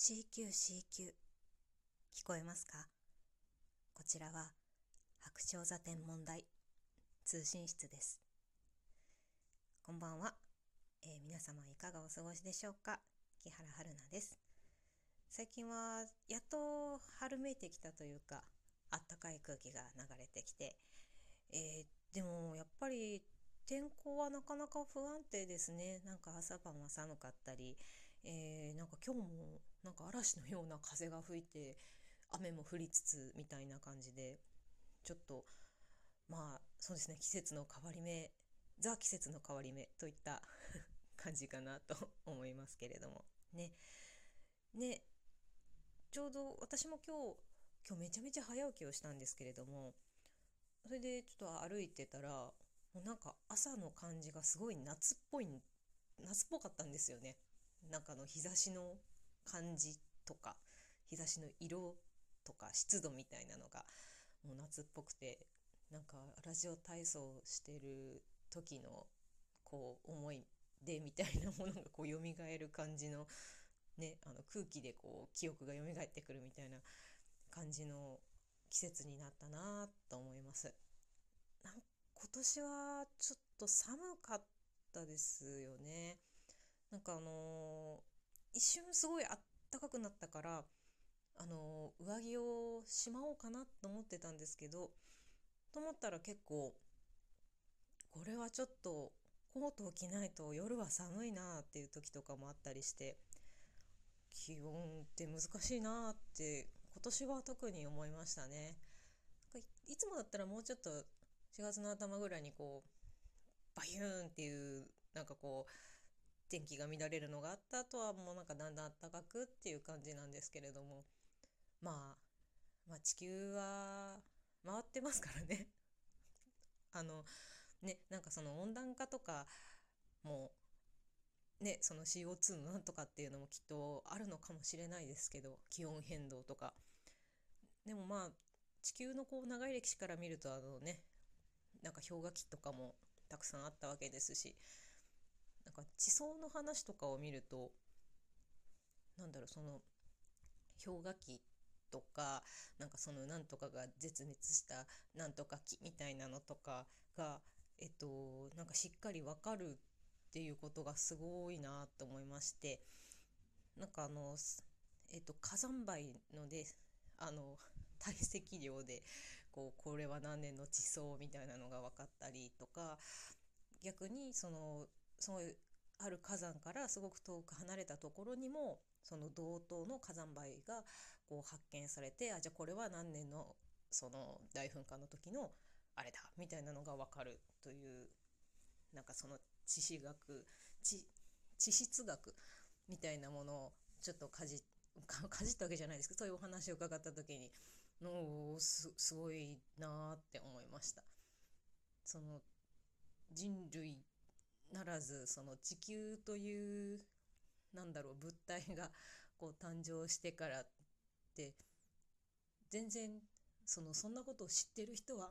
CQCQ 聞こえますか？こちらは白鳥座天文台通信室です。こんばんは、えー、皆様いかがお過ごしでしょうか？木原春菜です。最近はやっと春めいてきたというかあったかい空気が流れてきて、えー、でもやっぱり天候はなかなか不安定ですね。なんか朝晩は寒かったりえー、なんか今日もなんか嵐のような風が吹いて雨も降りつつみたいな感じでちょっとまあそうですね季節の変わり目ザ季節の変わり目といった 感じかなと思いますけれども。ね。ね。ちょうど私も今日今日めちゃめちゃ早起きをしたんですけれどもそれでちょっと歩いてたらもうなんか朝の感じがすごい夏っぽい夏っぽかったんですよね。なんかの日差しの感じとか日差しの色とか湿度みたいなのがもう夏っぽくてなんかラジオ体操してる時のこう思い出みたいなものがこう蘇る感じの,、ね、あの空気でこう記憶が蘇ってくるみたいな感じの季節になったなと思います。なん今年はちょっと寒かったですよね。なんかあのー、一瞬すごいあったかくなったから、あのー、上着をしまおうかなと思ってたんですけど、と思ったら結構、これはちょっとコートを着ないと夜は寒いなっていう時とかもあったりして、気温って難しいなって今年は特に思いましたね。いつもだったらもうちょっと4月の頭ぐらいにこうバヒューンっていうなんかこう天気が乱れるのがあった後はもうなんかだんだん暖かくっていう感じなんですけれども、まあ、まあ地球は回ってますからね。あのねなんかその温暖化とかもねその CO2 のなんとかっていうのもきっとあるのかもしれないですけど気温変動とか。でもまあ地球のこう長い歴史から見るとあのねなんか氷河期とかもたくさんあったわけですしなんか地層の話とかを見るとなんだろうその氷河期とかなんかそのなんとかが絶滅したなんとか期みたいなのとかがえっとなんかしっかりわかるっていうことがすごいなと思いましてなんかあのえっと火山灰のであの堆積量でこうこれは何年の地層みたいなのが分かったりとか逆にそのそのある火山からすごく遠く離れたところにもその同等の火山灰がこう発見されてあじゃあこれは何年のその大噴火の時のあれだみたいなのが分かるというなんかその地質学地地質学みたいなものをちょっとかじ かじったわけじゃないですけどそういうお話を伺った時にのすすごいなって思いました。その人類ならずその地球というなんだろう物体がこう誕生してからって全然そのそんなことを知ってる人は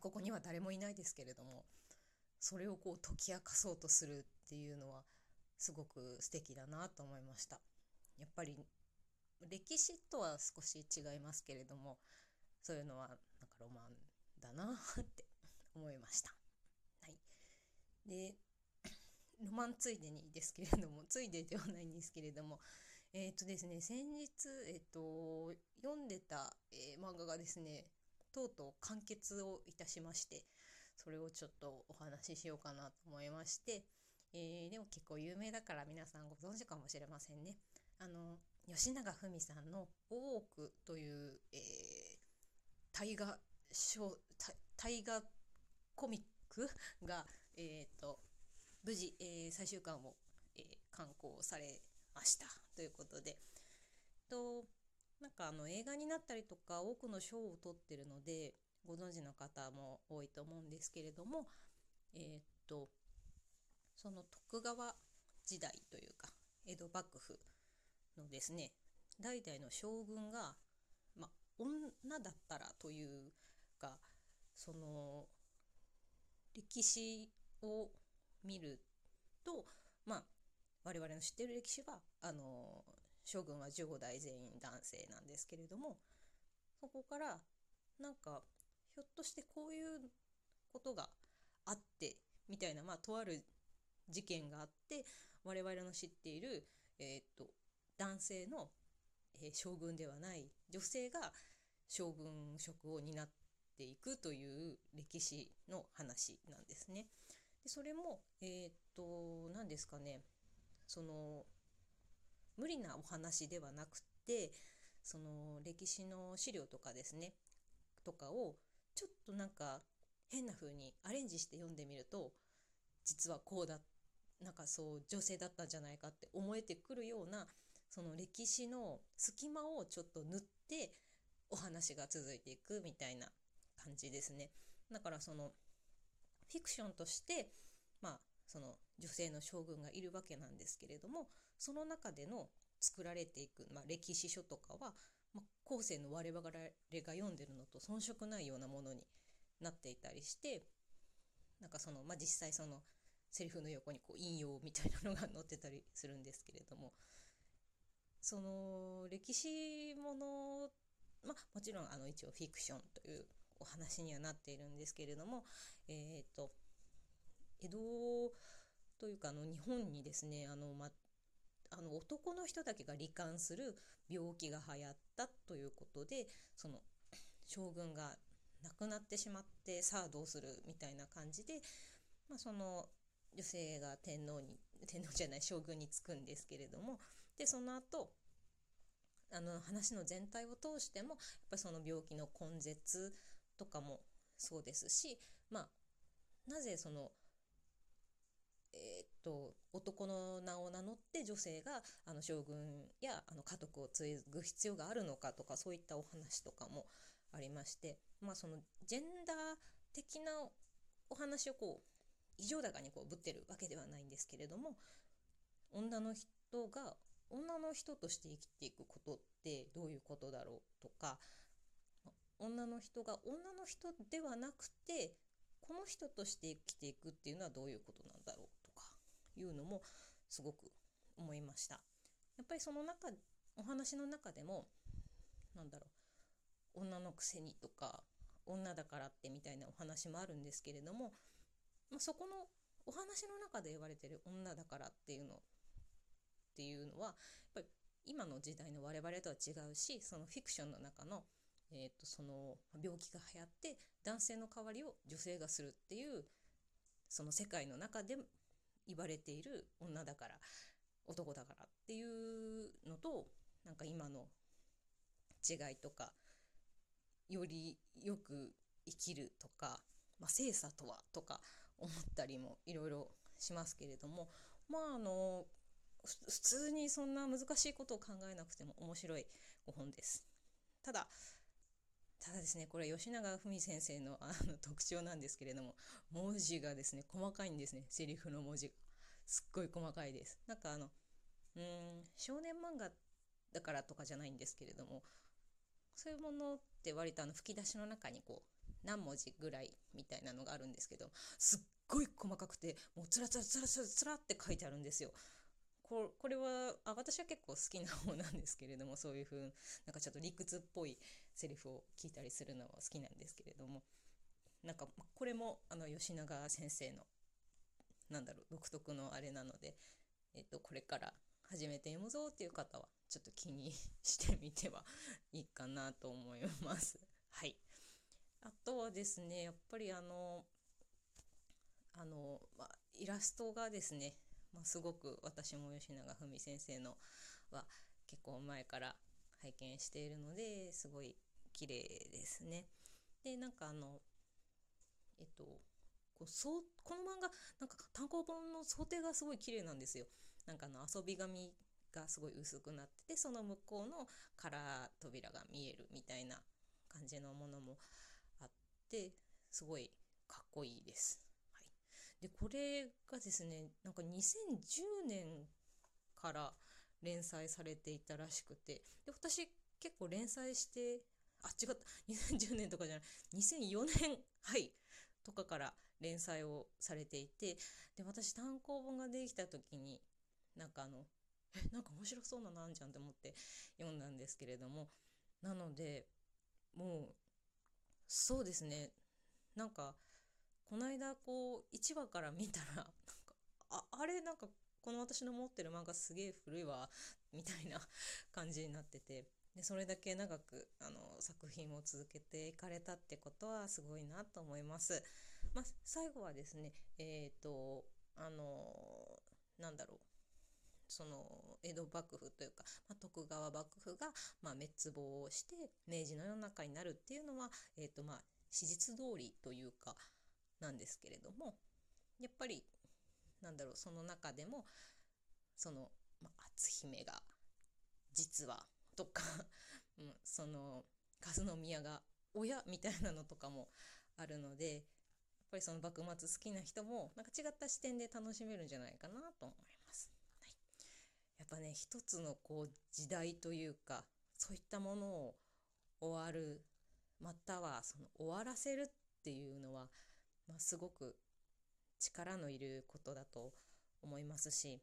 ここには誰もいないですけれどもそれをこう解き明かそうとするっていうのはすごく素敵だなと思いました。やっぱり歴史とは少し違いますけれどもそういうのはなんかロマンだなって思いました。で ロマンついでにですけれどもついでではないんですけれどもえっ、ー、とですね先日、え、ー、と読んでた、えー、漫画がですねとうとう完結をいたしましてそれをちょっとお話ししようかなと思いまして、えー、でも結構有名だから皆さんご存知かもしれませんね。あの吉永文さんの「大奥」という、えー、大河小大河コミックがえーと、無事、えー、最終巻を、えー、刊行されました。ということで。となんかあの映画になったりとか多くの賞を取ってるのでご存知の方も多いと思うんですけれどもえっ、ー、とその徳川時代というか江戸幕府のですね代々の将軍が、まあ、女だったらというかその歴史を見るとまあ我々の知ってる歴史はあの将軍は15代全員男性なんですけれどもそこからなんかひょっとしてこういうことがあってみたいなまあとある事件があって我々の知っている、えー、っと男性の、えー、将軍ではない女性が将軍職を担っていくという歴史の話なんですね。でそれも、えー、っと何ですかねその無理なお話ではなくてその歴史の資料とかですねとかをちょっとなんか変な風にアレンジして読んでみると実はこうだなんかそう女性だったんじゃないかって思えてくるようなその歴史の隙間をちょっと縫ってお話が続いていくみたいな感じですね。だからそのフィクションとしてまあその女性の将軍がいるわけなんですけれどもその中での作られていく、まあ、歴史書とかは、まあ、後世の我々が読んでるのと遜色ないようなものになっていたりしてなんかその、まあ、実際そのセリフの横にこう引用みたいなのが載ってたりするんですけれどもその歴史ものまあもちろんあの一応フィクションというお話にはなっているんですけれどもえ、ー、と江戸というかあの日本にですねあの、ま、あの男の人だけが罹患する病気が流行ったということでその将軍が亡くなってしまってさあどうするみたいな感じで、まあ、その女性が天皇に天皇じゃない将軍につくんですけれどもでその後あの話の全体を通してもやっぱりその病気の根絶とかもそうですしまあなぜそのえー、っと男の名を名乗って女性があの将軍やあの家督を継ぐ必要があるのかとかそういったお話とかもありまして、まあ、そのジェンダー的なお話をこう異常高にこうぶってるわけではないんですけれども女の人が女の人として生きていくことってどういうことだろうとか女の人が女の人ではなくてこの人として生きていくっていうのはどういうことなんだろうとかいうのもすごく思いました。やっぱりその中お話の中でもなんだろう女のくせにとか女だからってみたいなお話もあるんですけれども、まあ、そこのお話の中で言われてる女だからっていうのっていうのはやっぱり今の時代の我々とは違うしそのフィクションの中の,、えーと、その病気が流行って男性の代わりを女性がするっていうその世界の中で言われている女だから男だからっていうのとなんか今の違いとかよりよく生きるとか、まあ、精査とはとか思ったりもいろいろしますけれどもまああの普通にそんな難しいことを考えなくても面白い5本です。ただただですねこれ吉永文先生のあの特徴なんですけれども文字がですね細かいんですねセリフの文字が。すっごい細かいです。なんかあのうん少年漫画だからとかじゃないんですけれどもそういうものって割とあの吹き出しの中にこう何文字ぐらいみたいなのがあるんですけどすっごい細かくてもうつらつらつらつらつらって書いてあるんですよ。ここれはあ私は結構好きな方なんですけれどもそういう風なんかちょっと理屈っぽいセリフを聞いたりするのは好きなんですけれどもなんかこれもあの吉永先生のなんだろう独特のあれなので、えっと、これから初めて読むぞっていう方はちょっと気にしてみてはいいかなと思います。はい。あとはですねやっぱりあのあの、まあ、イラストがですねまあ、すごく私も吉永文先生のは結構前から拝見しているのですごい綺麗ですね。でなんかあのえっとこうそうこの漫画なんか単行本の想定がすごい綺麗なんですよ。なんかあの遊び紙がすごい薄くなっててその向こうのカラー扉が見えるみたいな感じのものもあってすごいかっこいいです。でこれがですねなんか2010年から連載されていたらしくてで私結構連載してあ違った。2010年とかじゃない。2004年はいとかから連載をされていてで私単行本ができた時になんかあの えなんか面白そうなのあんじゃんって思って読んだんですけれどもなのでもうそうですね。なんかこの間こう1話から見たらなんかああれなんかこの私の持ってる漫画すげえ古いわみたいな感じになっててでそれだけ長くあの作品を続けていかれたってことはすごいなと思います。まあ、最後はですねえっ、ー、とあのなんだろうその江戸幕府というか、まあ、徳川幕府が、まあ、滅亡をして明治の世の中になるっていうのは、えーとまあ、史実通りというかなんですけれどもやっぱりなんだろうその中でもその、まあ、篤姫が実はとか うん、その和宮が親みたいなのとかもあるのでやっぱりその幕末好きな人もなんか違った視点で楽しめるんじゃないかなと思います。はい、やっぱね一つのこう時代というかそういったものを終わるまたはその終わらせるっていうのはまあ、すごく力のいることだと思いますし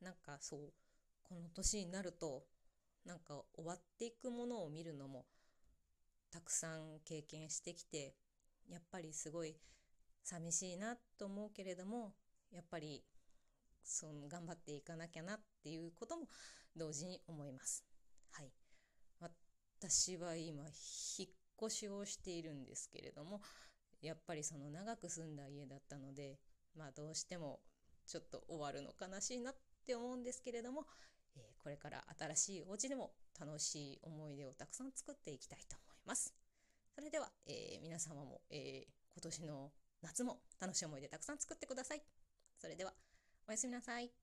なんかそうこの年になるとなんか終わっていくものを見るのもたくさん経験してきてやっぱりすごい寂しいなと思うけれどもやっぱりその頑張っていかなきゃなっていうことも同時に思います。はい、私は今引っ越しをしているんですけれどもやっぱりその長く住んだ家だったのでまあどうしてもちょっと終わるの悲しいなって思うんですけれども、えー、これから新しいお家でも楽しい思い出をたくさん作っていきたいと思います。それでは、えー、皆様も、えー、今年の夏も楽しい思い出たくさん作ってください。それではおやすみなさい。